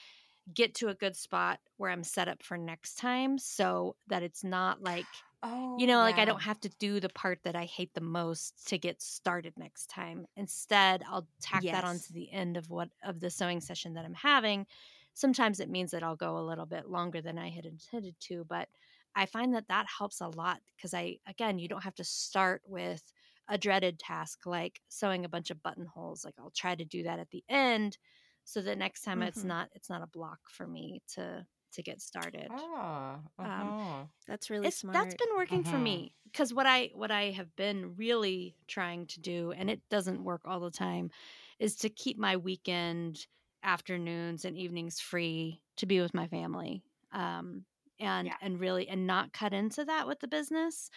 get to a good spot where I'm set up for next time, so that it's not like oh, you know, like I don't have to do the part that I hate the most to get started next time. Instead, I'll tack that Yes. onto the end of what of the sewing session that I'm having. Sometimes it means that I'll go a little bit longer than I had intended to, but I find that that helps a lot because I again, you don't have to start with a dreaded task like sewing a bunch of buttonholes. Like I'll try to do that at the end so that next time it's Mhm. not it's not a block for me to to get started Oh, Um, uh-huh. That's really smart. that's been working for Mhm. me because what i what i have been really trying to do and it doesn't work all the time is to keep my weekend afternoons and evenings free to be with my family um and Yeah. and really and not cut into that with the business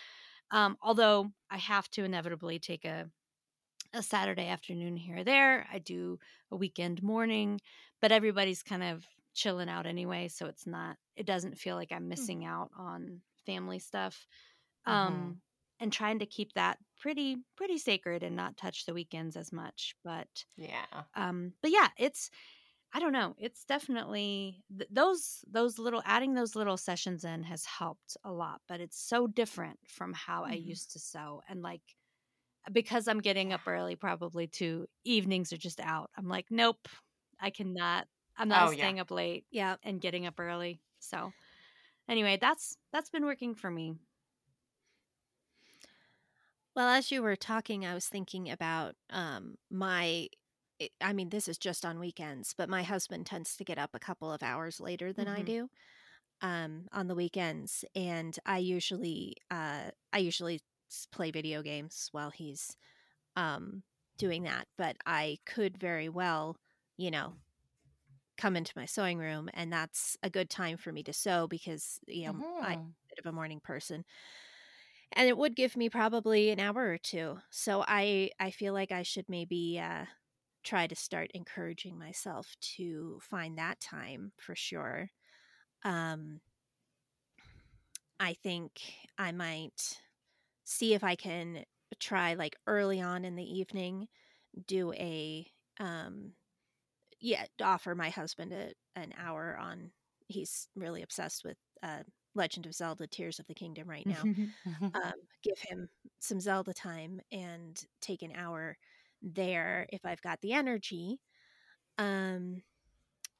um although i have to inevitably take a a saturday afternoon here or there i do a weekend morning but everybody's kind of chilling out anyway so it's not it doesn't feel like i'm missing out on family stuff um Mhm. and trying to keep that pretty pretty sacred and not touch the weekends as much but yeah. um but yeah it's i don't know it's definitely th- those those little adding those little sessions in has helped a lot but it's so different from how i Mhm. used to sew and like because i'm getting up early probably too evenings are just out i'm like nope i cannot i'm not Oh, yeah. staying up late Yeah. and getting up early so anyway that's that's been working for me Well, as you were talking, I was thinking about um my it- I mean, this is just on weekends, but my husband tends to get up a couple of hours later than I Mhm. do um on the weekends, and I usually uh I usually play video games while he's um doing that, but I could very well, you know, come into my sewing room and that's a good time for me to sew because, you know, I'm Mhm. a bit of a morning person and it would give me probably an hour or two so i i feel like i should maybe uh try to start encouraging myself to find that time for sure. Um i think i might see if i can try like early on in the evening do a um yeah offer my husband a, an hour on he's really obsessed with uh legend of zelda tears of the kingdom right now um, give him some Zelda time and take an hour there if I've got the energy. Um,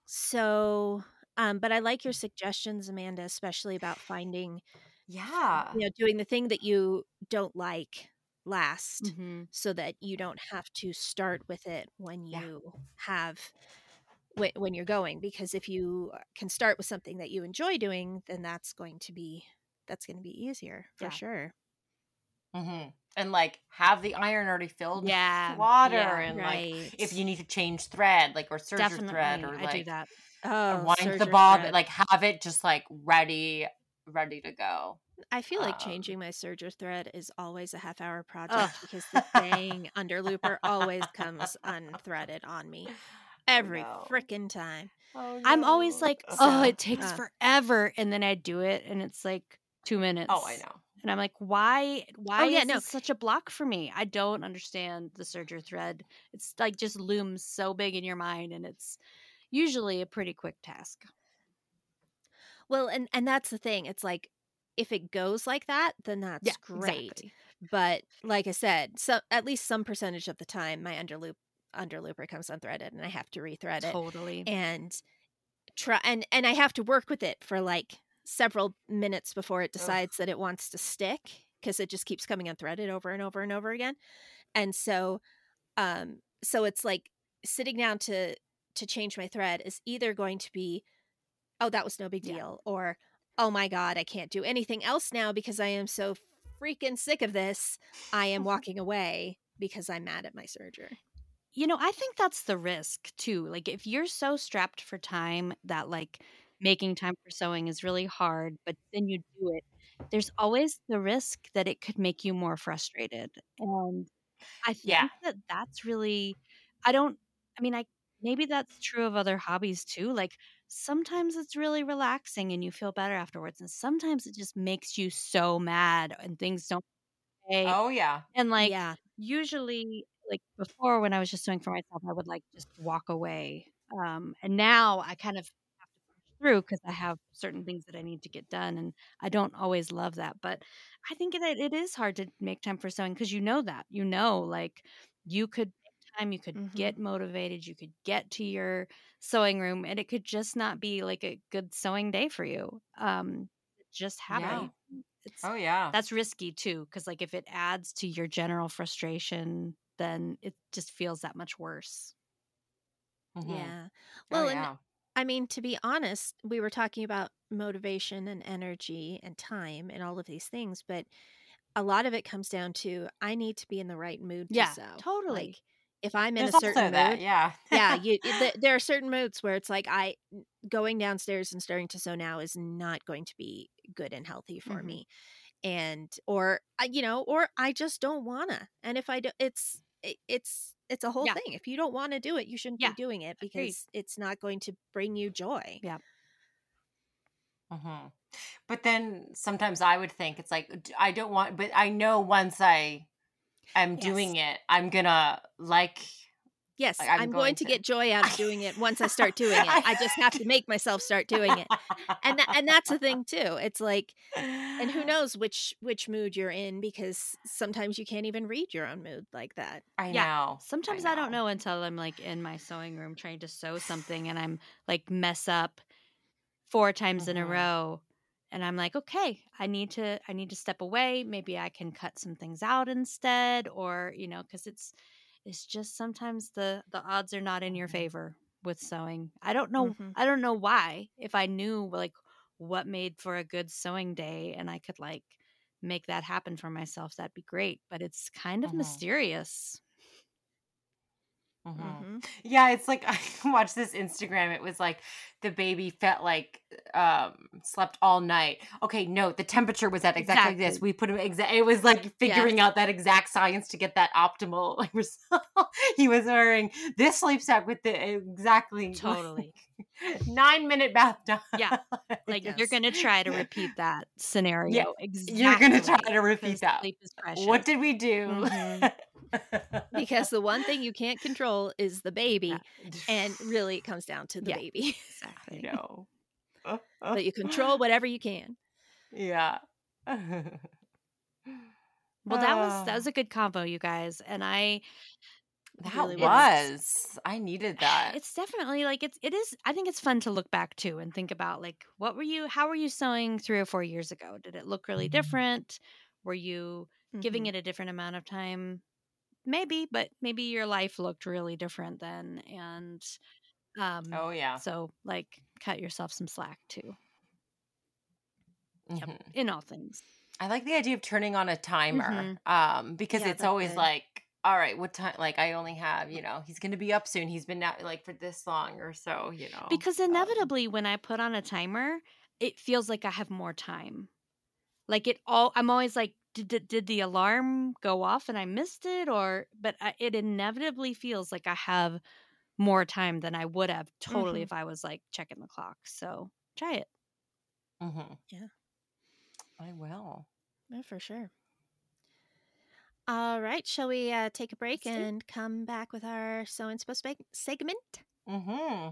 so, um, but I like your suggestions, Amanda, especially about finding, yeah. you know, doing the thing that you don't like last Mhm. so that you don't have to start with it when Yeah. you have when, when you're going because if you can start with something that you enjoy doing then that's going to be that's going to be easier for Yeah. sure hmm And like have the iron already filled Yeah, with water yeah, and like if you need to change thread, like or serge your Definitely, thread or I like do that. oh wind the bob, thread. like have it just like ready, ready to go. I feel like Um, changing my serger thread is always a half hour project because the dang underlooper always comes unthreaded on me every no. frickin' time. Oh, I'm always no. like, So- oh, it takes uh. forever, and then I do it, and it's like two minutes. Oh, I know. And I'm like, why? Oh, why yeah, is no. this such a block for me? I don't understand the serger thread. It's like just looms so big in your mind, and it's usually a pretty quick task. Well, and and that's the thing. It's like if it goes like that, then that's great. exactly. But like I said, so at least some percentage of the time, my underloop underlooper comes unthreaded, and I have to rethread it. Totally. and try and and I have to work with it for like several minutes before it decides that it wants to stick because it just keeps coming unthreaded over and over and over again. And so um so it's like sitting down to to change my thread is either going to be oh that was no big Yeah. deal or oh my god I can't do anything else now because I am so freaking sick of this. I am walking away because I'm mad at my serger. You know, I think that's the risk too. Like if you're so strapped for time that like making time for sewing is really hard, but then you do it, there's always the risk that it could make you more frustrated. And I think Yeah. that that's really I don't I mean, I maybe that's true of other hobbies too. Like sometimes it's really relaxing and you feel better afterwards, and sometimes it just makes you so mad and things don't. Oh yeah. And like yeah. usually like before when I was just doing for myself, I would like just walk away. Um, and now I kind of have to push through because I have certain things that I need to get done, and I don't always love that. But I think that it is hard to make time for sewing because you know that you know like you could time, you could Mhm. get motivated, you could get to your sewing room, and it could just not be like a good sewing day for you. Um, just happen. It's Oh yeah. that's risky too because like if it adds to your general frustration then it just feels that much worse Mhm. Yeah. Oh, Well, and yeah. I mean, to be honest, we were talking about motivation and energy and time and all of these things, but a lot of it comes down to I need to be in the right mood to Yeah, sew. totally. Like, if I'm in There's a certain also that. mood, Yeah. yeah, you, th- there are certain moods where it's like I going downstairs and starting to sew now is not going to be good and healthy for Mhm. me, and or you know, or I just don't wanna. And if I do, it's it- it's it's a whole Yeah. thing. If you don't want to do it, you shouldn't Yeah, be doing it agreed. because it's not going to bring you joy. Yeah. hmm But then sometimes I would think it's like I don't want, but I know once I am doing it, I'm gonna like. Yes, Like, I'm, I'm going, going to to. get joy out of doing it once I start doing it. I just have to make myself start doing it. And and that's the thing too. It's like and who knows which which mood you're in because sometimes you can't even read your own mood like that. I Yeah, know. sometimes I, don't know until i'm like in my sewing room trying to sew something and i'm like mess up four times in a Mhm. row and I'm like, okay, I need to I need to step away. Maybe I can cut some things out instead or, you know, cuz it's it's just sometimes the the odds are not in your Mhm. favor with sewing. I don't know Mhm. I don't know why. If I knew like what made for a good sewing day and I could like make that happen for myself, that'd be great, but it's kind of Mhm. mysterious. Mhm. Mhm. Yeah, it's like I watched this Instagram. It was like the baby felt like um slept all night. Okay, no, the temperature was at exactly this. We put him exact. It was like figuring out that exact science to get that optimal. Like result. he was wearing this sleep sack with the exactly Totally. nine minute bath time. Yeah. Like you're going to try to repeat that scenario Yeah, exactly. You're gonna try to repeat that. What did we do? Mhm. Because the one thing you can't control is the baby Yeah. and really it comes down to the Yeah. baby I exactly. know. but you control whatever you can Yeah. Well, that was that Ah. was a good combo, you guys, and I That really was. I needed that. It's definitely like it's it is. I think it's fun to look back to and think about like what were you, how were you sewing three or four years ago? Did it look really different? Were you giving Mhm. it a different amount of time? Maybe, but maybe your life looked really different then, and um, oh yeah. so like cut yourself some slack too Mhm. in all things. I like the idea of turning on a timer. Um, because Yeah, it's always good. like, all right, what time? Like, I only have, you know, he's gonna be up soon. He's been out like for this long or so, you know. Because um, inevitably, when I put on a timer, it feels like I have more time. Like it all, I'm always like, did, did, did the alarm go off and I missed it? Or, but I, it inevitably feels like I have more time than I would have totally Mhm. if I was like checking the clock. So try it. mhm. Yeah. I will. Oh, for sure all right shall we uh, take a break Let's do it. and come back with our sew inspo seg- segment Mm-hmm.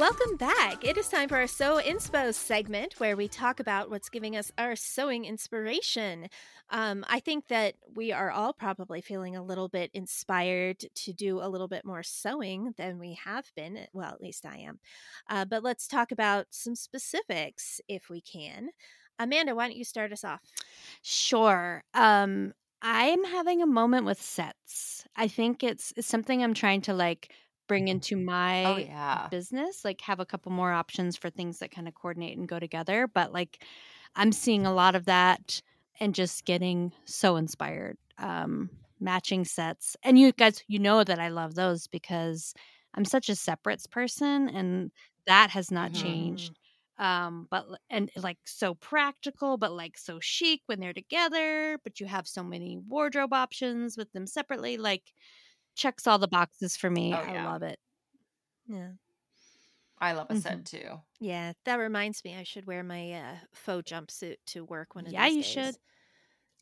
Welcome back. It is time for our Sew Inspo segment where we talk about what's giving us our sewing inspiration. Um, I think that we are all probably feeling a little bit inspired to do a little bit more sewing than we have been. Well, at least I am. Uh, but let's talk about some specifics if we can. Amanda, why don't you start us off? Sure. Um, I'm having a moment with sets. I think it's, it's something I'm trying to like bring into my Oh yeah. business, like have a couple more options for things that kind of coordinate and go together. But like I'm seeing a lot of that and just getting so inspired. Um, matching sets. And you guys, you know that I love those because I'm such a separates person and that has not Mhm. changed. Um, but and like so practical, but like so chic when they're together, but you have so many wardrobe options with them separately. Like checks all the boxes for me. Oh, I love it. Yeah. I love a Mhm. set too. Yeah, that reminds me. I should wear my uh, faux jumpsuit to work one of Yeah, these you days. should.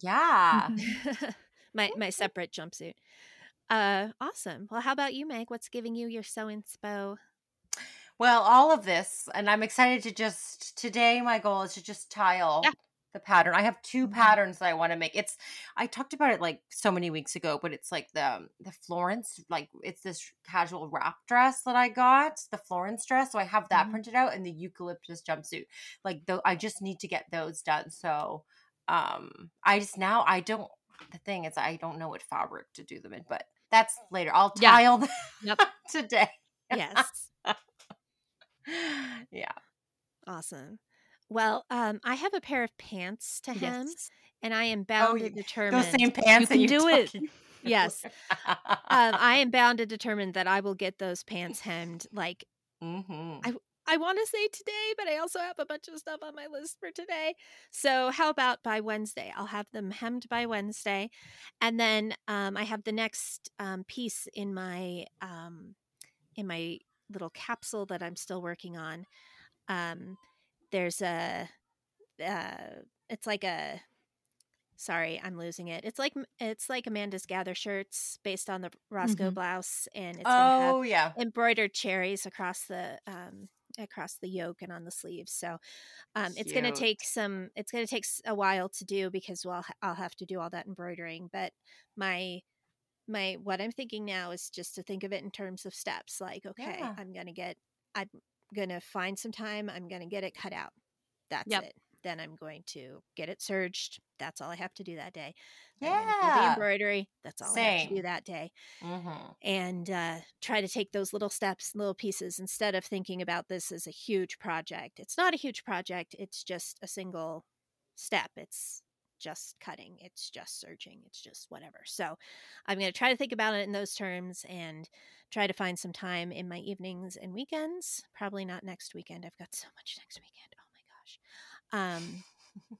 Yeah. my my separate jumpsuit. Uh, awesome. Well, how about you, Meg? What's giving you your sew inspo? Well, all of this, and I'm excited to just today. My goal is to just tile Yeah. The pattern. I have two Mhm. patterns that I want to make. It's I talked about it like so many weeks ago, but it's like the um, the Florence, like it's this casual wrap dress that I got, the Florence dress. So I have that Mhm. printed out and the eucalyptus jumpsuit. Like though I just need to get those done. So um I just now I don't the thing is I don't know what fabric to do them in, but that's later. I'll Yeah. tile them Yep. today. Yes. yeah. Awesome. Well, um, I have a pair of pants to hem, Yes. and I am bound Oh, and determined. those same pants that can you do it. Yes. um, I am bound and determined that I will get those pants hemmed. Like hmm I want to say today, but I also have a bunch of stuff on my list for today. So how about by Wednesday? I'll have them hemmed by Wednesday, and then um, I have the next um, piece in my um, in my little capsule that I'm still working on. Um, there's a uh, it's like a sorry i'm losing it it's like it's like amanda's gather shirts based on the roscoe Mhm. blouse and it's gonna have Oh yeah. embroidered cherries across the um across the yoke and on the sleeves so um it's going to take some it's going to take a while to do because well i'll have to do all that embroidering but my my what i'm thinking now is just to think of it in terms of steps like okay Yeah. i'm going to get i'm going to find some time i'm going to get it cut out. That's Yep. it. Then i'm going to get it serged. That's all i have to do that day. Do the Yeah. embroidery. That's all i have to do that day. Hmm and uh, try to take those little steps, little pieces, instead of thinking about this as a huge project. It's not a huge project, it's just a single step. It's just cutting, it's just searching, it's just whatever. So I'm going to try to think about it in those terms and try to find some time in my evenings and weekends. Probably not next weekend. I've got so much next weekend. Oh my gosh. Um,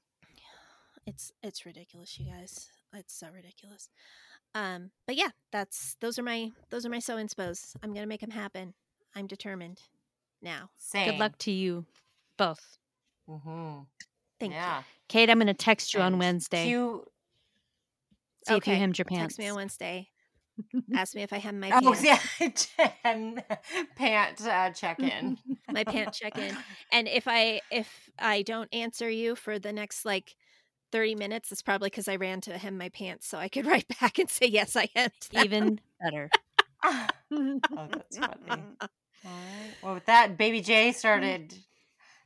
it's it's ridiculous, you guys. It's so ridiculous. Um, but yeah, that's those are my those are my sew inspos. I'm gonna make them happen. I'm determined. Now, Same. Good luck to you both. hmm thank yeah. Kate, I'm going to text you on Wednesday. Cue. See if you Okay, hemmed your pants. Text me on Wednesday. Ask me if I have my pants. Oh pants, yeah, Jen, pant uh, check in. my pant check in, and if I if I don't answer you for the next like. 30 minutes it's probably because i ran to hem my pants so i could write back and say yes i hemmed them. Even better. oh, that's funny. All right. Well, with that, Baby J started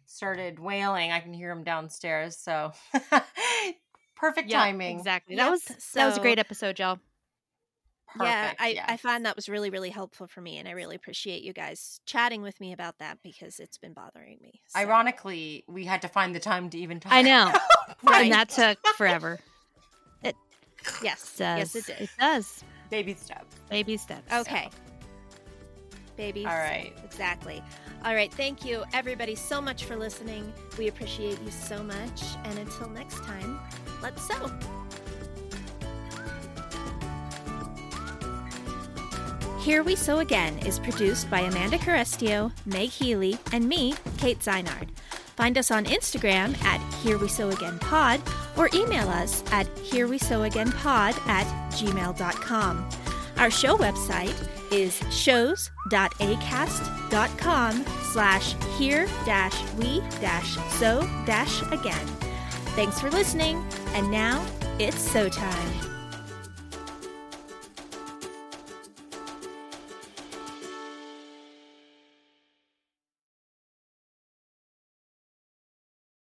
started wailing. I can hear him downstairs. So perfect Yeah, timing. Exactly. Yep, That was that was a great episode, y'all. yeah Perfect, I, I yes. found that was really really helpful for me and i really appreciate you guys chatting with me about that because it's been bothering me so. Ironically, we had to find the time to even talk. I know. Right. And that took forever. It, yes Does. yes it did It does. Baby steps. Baby steps. okay babies All right. exactly all right thank you everybody so much for listening we appreciate you so much and until next time let's sew Here We Sew Again is produced by Amanda Carestio, Meg Healy, and me, Kate Zeinard. Find us on Instagram at Here We Sew Again Pod or email us at Here We Sew Again Pod at gmail.com. Our show website is shows.acast.com slash here dash we dash sew dash again. Thanks for listening, and now it's sew time.